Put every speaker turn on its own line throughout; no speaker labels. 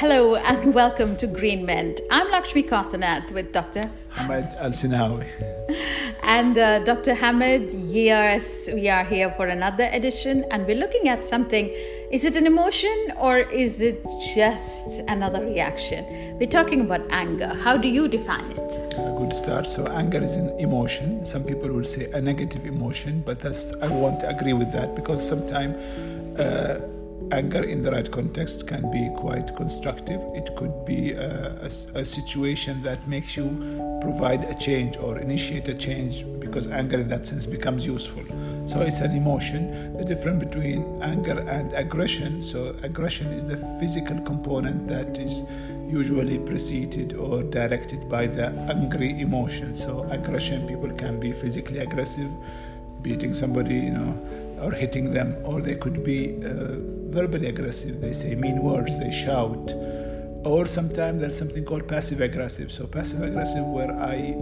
Hello and welcome to Green Mint. I'm Lakshmi Kothaneth with Dr.
Hamid Al Sinawi.
And uh, Dr. Hamid, yes, we are here for another edition and we're looking at something. Is it an emotion or is it just another reaction? We're talking about anger. How do you define it?
A good start. So, anger is an emotion. Some people will say a negative emotion, but that's I won't agree with that because sometimes. Uh, anger in the right context can be quite constructive. It could be a, a, a, situation that makes you provide a change or initiate a change because anger, in that sense, becomes useful. So it's an emotion. The difference between anger and aggression so, aggression is the physical component that is usually preceded or directed by the angry emotion. So, aggression, people can be physically aggressive, beating somebody, you know or hitting them, or they could be uh, verbally aggressive. They say mean words, they shout. Or sometimes there's something called passive aggressive. So, passive aggressive, where I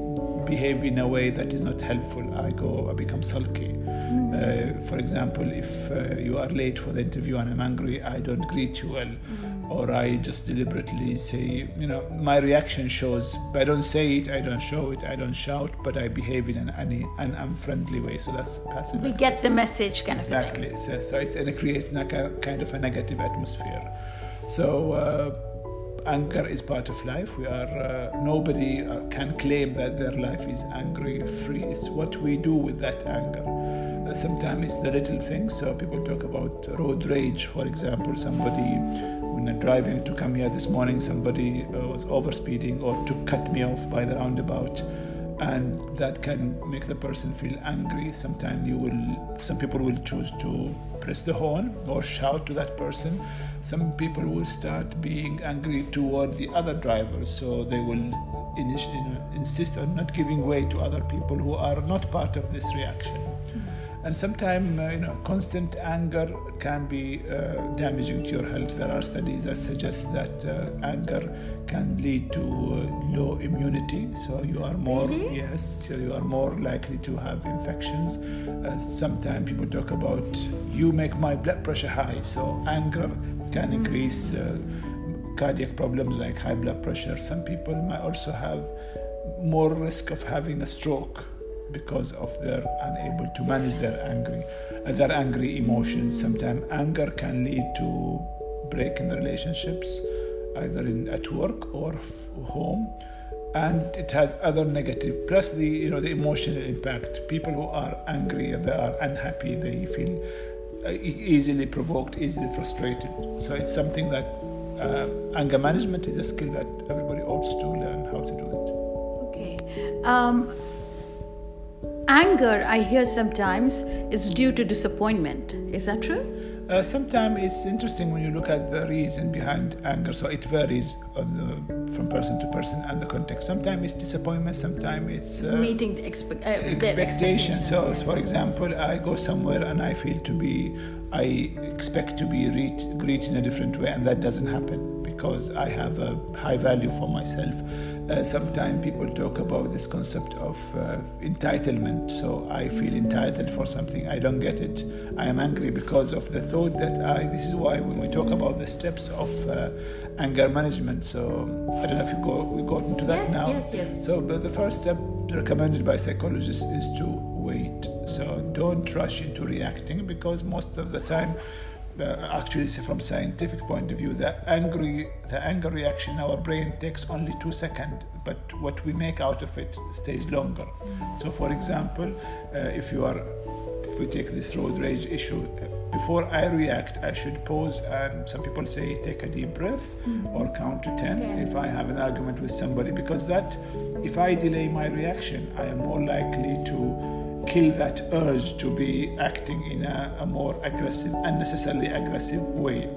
behave in a way that is not helpful, I go, I become sulky. Mm. Uh, for example, if uh, you are late for the interview and I'm angry, I don't greet you well. Mm or I just deliberately say, you know, my reaction shows, I don't say it, I don't show it, I don't shout, but I behave in an, an, unfriendly way. So that's passive.
We get the message kind of
exactly.
thing.
Exactly. So, so it, and it creates a kind of a negative atmosphere. So uh, anger is part of life. We are uh, nobody uh, can claim that their life is angry free. It's what we do with that anger. Sometimes it's the little things. So people talk about road rage, for example. Somebody when I'm driving to come here this morning, somebody uh, was overspeeding or to cut me off by the roundabout, and that can make the person feel angry. Sometimes you will, some people will choose to press the horn or shout to that person. Some people will start being angry toward the other drivers, so they will insist on not giving way to other people who are not part of this reaction. And sometimes uh, you know constant anger can be uh, damaging to your health. There are studies that suggest that uh, anger can lead to uh, low immunity. So you are more
mm-hmm.
yes so you are more likely to have infections. Uh, sometimes people talk about you make my blood pressure high. So anger can mm-hmm. increase uh, cardiac problems like high blood pressure. Some people might also have more risk of having a stroke because of their unable to manage their angry uh, their angry emotions. Sometimes anger can lead to break in the relationships either in at work or f- home. And it has other negative plus the you know the emotional impact. People who are angry they are unhappy they feel uh, easily provoked easily frustrated. So it's something that uh, anger management is a skill that everybody ought to learn how to do it.
Okay. Um, anger, I hear sometimes, is due to disappointment. Is that true?
Uh, sometimes it's interesting when you look at the reason behind anger. So it varies the, from person to person and the context. Sometimes it's disappointment. Sometimes it's
uh, meeting expe- uh,
expectation. So, for example, I go somewhere and I feel to be, I expect to be greeted in a different way, and that doesn't happen because I have a high value for myself. Uh, sometimes people talk about this concept of uh, entitlement. So I feel entitled for something, I don't get it. I am angry because of the thought that I. This is why when we talk about the steps of uh, anger management. So I don't know if you go we got into that
yes,
now.
Yes, yes.
So but the first step recommended by psychologists is to wait. So don't rush into reacting because most of the time actually from scientific point of view the angry the anger reaction in our brain takes only two seconds but what we make out of it stays longer so for example uh, if you are if we take this road rage issue before I react, I should pause and some people say take a deep breath mm-hmm. or count to 10 yeah. if I have an argument with somebody because that if I delay my reaction, I am more likely to kill that urge to be acting in a, a, more aggressive, unnecessarily aggressive way.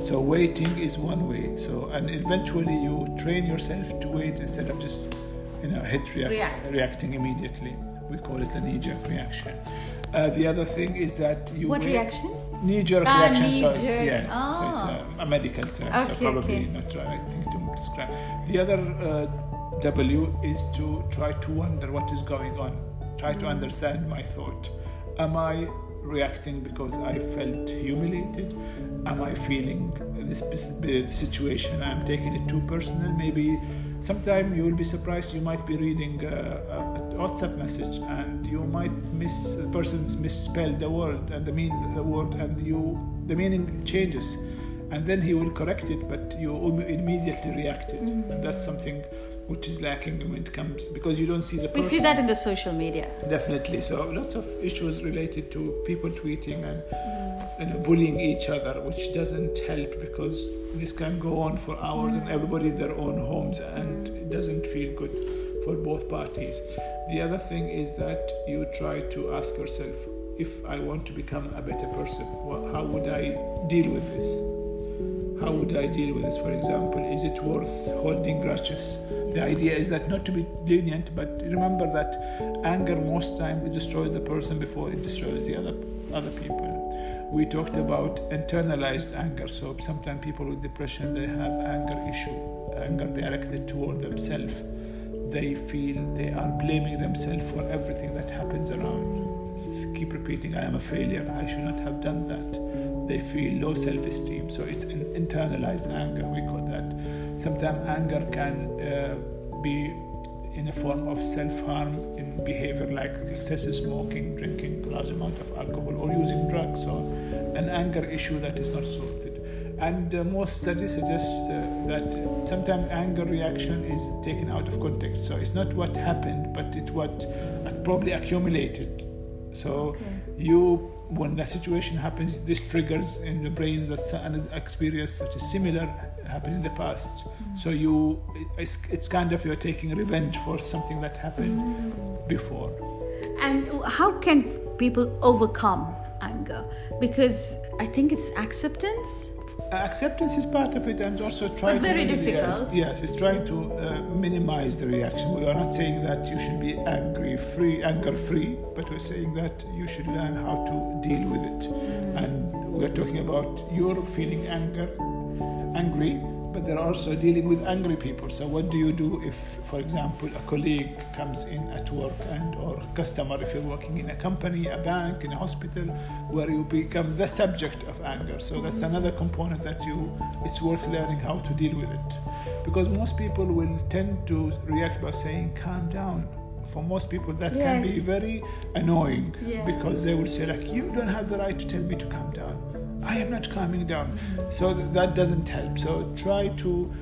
So waiting is one way. So and eventually you train yourself to wait instead of just you know hit react,
React.
reacting immediately. We call it a knee-jerk reaction. Uh, the other thing is that you
what reaction?
Knee-jerk
ah,
reaction.
Knee-jerk.
So it's, yes,
oh.
so it's a, a, medical term.
Okay,
so probably
okay.
not the right thing to describe. The other uh, W is to try to wonder what is going on try to understand my thought. Am I reacting because I felt humiliated? Am I feeling this situation? I'm taking it too personal. Maybe sometime you will be surprised. You might be reading a, a WhatsApp message and you might miss the person's misspelled the word and the mean the word and you the meaning changes and then he will correct it but you immediately reacted mm-hmm. and that's something which is lacking when it comes because you don't see the person.
We see that in the social media.
Definitely. So lots of issues related to people tweeting and mm. you know, bullying each other, which doesn't help because this can go on for hours mm. and everybody in their own homes and mm. it doesn't feel good for both parties. The other thing is that you try to ask yourself if I want to become a better person, well, how would I deal with this? How would I deal with this, for example? Is it worth holding grudges? The idea is that not to be lenient, but remember that anger most time destroys the person before it destroys the other other people. We talked about internalized anger. So sometimes people with depression they have anger issue, anger directed toward themselves. They feel they are blaming themselves for everything that happens around. Keep repeating, I am a failure. I should not have done that. They feel low self-esteem. So it's an internalized anger. We call sometimes anger can uh, be in a form of self-harm in behavior like excessive smoking, drinking large amount of alcohol, or using drugs. So, an anger issue that is not sorted. And uh, most studies suggest uh, that sometimes anger reaction is taken out of context. So it's not what happened, but it what probably accumulated. So okay. you, when the situation happens, this triggers in the brain that an experience that is similar happened in the past. Mm-hmm. So you, it's, it's kind of you're taking revenge for something that happened mm-hmm. before.
And how can people overcome anger? Because I think it's acceptance.
Uh, acceptance is part of it, and also trying
but very
to
difficult.
Yes, yes, it's trying to uh, minimize the reaction. We are not saying that you should be angry free, anger free, but we're saying that you should learn how to deal with it. Mm. And we're talking about your feeling anger angry, but they're also dealing with angry people. So what do you do if, for example, a colleague comes in at work and or a customer if you're working in a company, a bank, in a hospital, where you become the subject of anger. So that's another component that you it's worth learning how to deal with it. Because most people will tend to react by saying, calm down, for most people that yes. can be very annoying yes. because they will say like you don't have the right to tell me to calm down I am not calming down. So that doesn't help. So try to.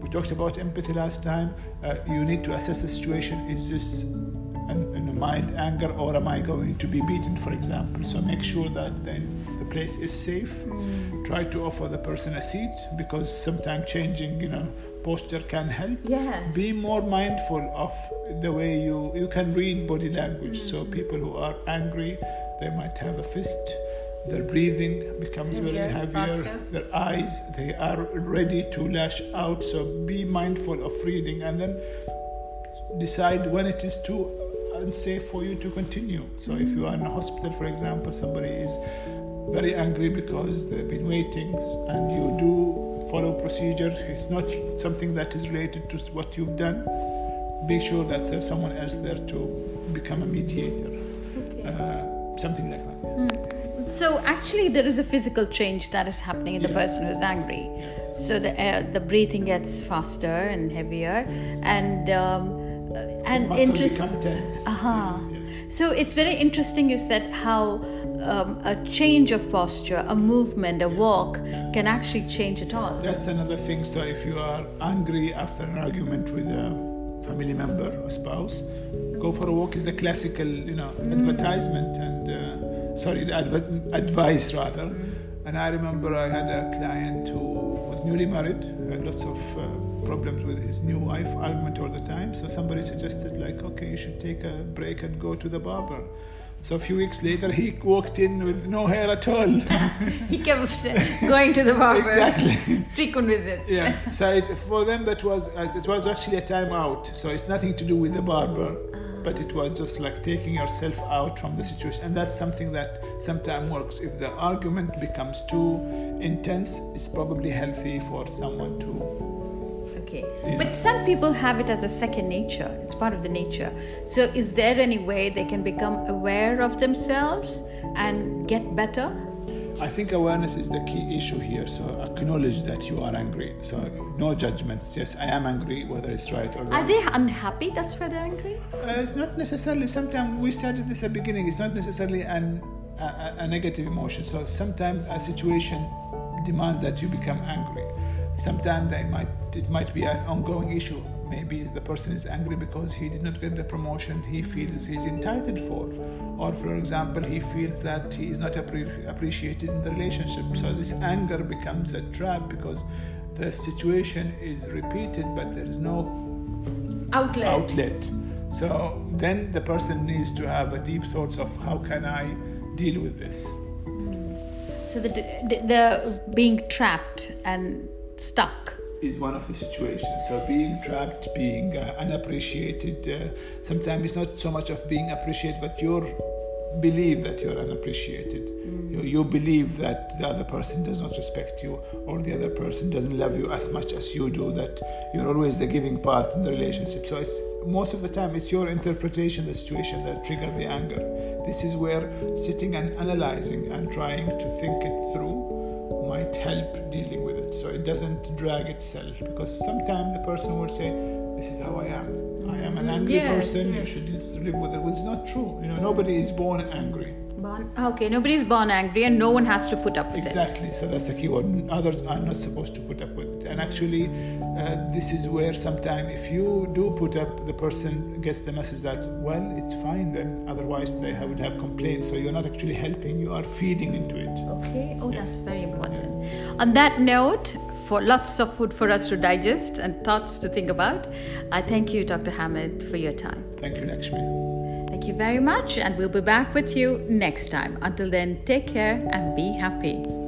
We talked about empathy last time. Uh, you need to assess the situation. Is this an, an mild anger, or am I going to be beaten, for example? So make sure that then the place is safe. Mm. Try to offer the person a seat because sometimes changing, you know, posture can help.
Yes.
Be more mindful of the way you you can read body language. Mm. So people who are angry, they might have a fist their breathing becomes heavier, very heavier faster. their eyes they are ready to lash out so be mindful of reading and then decide when it is too unsafe for you to continue so if you are in a hospital for example somebody is very angry because they've been waiting and you do follow procedure it's not something that is related to what you've done be sure that there's someone else there to become a mediator okay. uh, something like that yes.
mm. So actually, there is a physical change that is happening in the person who's angry.
Yes.
So the uh, the breathing gets faster and heavier, and um, and
interesting.
Uh-huh. So it's very interesting. You said how um, a change of posture, a movement, a yes. walk yes. can actually change it all.
That's another thing. So if you are angry after an argument with a family member or spouse, go for a walk is the classical, you know, mm. advertisement and. Uh, sorry, adv- advice rather. Mm. And I remember I had a client who was newly married, had lots of uh, problems with his new wife, argument all the time. So somebody suggested, like, okay, you should take a break and go to the barber. So a few weeks later, he walked in with no hair at all.
he kept going to the barber.
exactly.
Frequent visits.
Yes. So it, for them, that was uh, it was actually a time out. So it's nothing to do with the barber but it was just like taking yourself out from the situation and that's something that sometimes works if the argument becomes too intense it's probably healthy for someone to
Okay.
Yeah.
But some people have it as a second nature. It's part of the nature. So, is there any way they can become aware of themselves and get better?
I think awareness is the key issue here. So acknowledge that you are angry. So no judgments. Yes, I am angry, whether it's right or wrong.
Are they unhappy? That's why they're angry?
Uh, it's not necessarily. Sometimes we said this at the beginning. It's not necessarily an, a, a negative emotion. So sometimes a situation demands that you become angry. Sometimes they might it might be an ongoing issue. Maybe the person is angry because he did not get the promotion he feels he's entitled for, or for example, he feels that he is not appre- appreciated in the relationship. So this anger becomes a trap because the situation is repeated, but there is no
Outlet.
outlet. So then the person needs to have a deep thoughts of how can I deal with this.
So the, the, the being trapped and stuck.
Is one of the situations. So being trapped, being uh, unappreciated. Uh, sometimes it's not so much of being appreciated, but you believe that you're unappreciated. You, you believe that the other person does not respect you, or the other person doesn't love you as much as you do. That you're always the giving part in the relationship. So it's most of the time it's your interpretation of the situation that triggered the anger. This is where sitting and analyzing and trying to think it through might help dealing with it so it doesn't drag itself because sometimes the person will say this is how i am. I am an angry
Yes,
person.
Yes.
you should live with it. It's not true. You know nobody is born angry
Born, okay, nobody's born angry and no one has to put up with it.
exactly so that's the key word others are not supposed to put up with it and actually uh, this is where sometimes if you do put up the person gets the message that well it's fine then otherwise they would have complained so you're not actually helping you are feeding into it
Okay, oh,
Yes.
that's very important. On that note, for lots of food for us to digest and thoughts to think about, I thank you, Dr. Hamid, for your time.
thank you lakshmi
Thank you very much, and we'll be back with you next time. Until then, take care and be happy.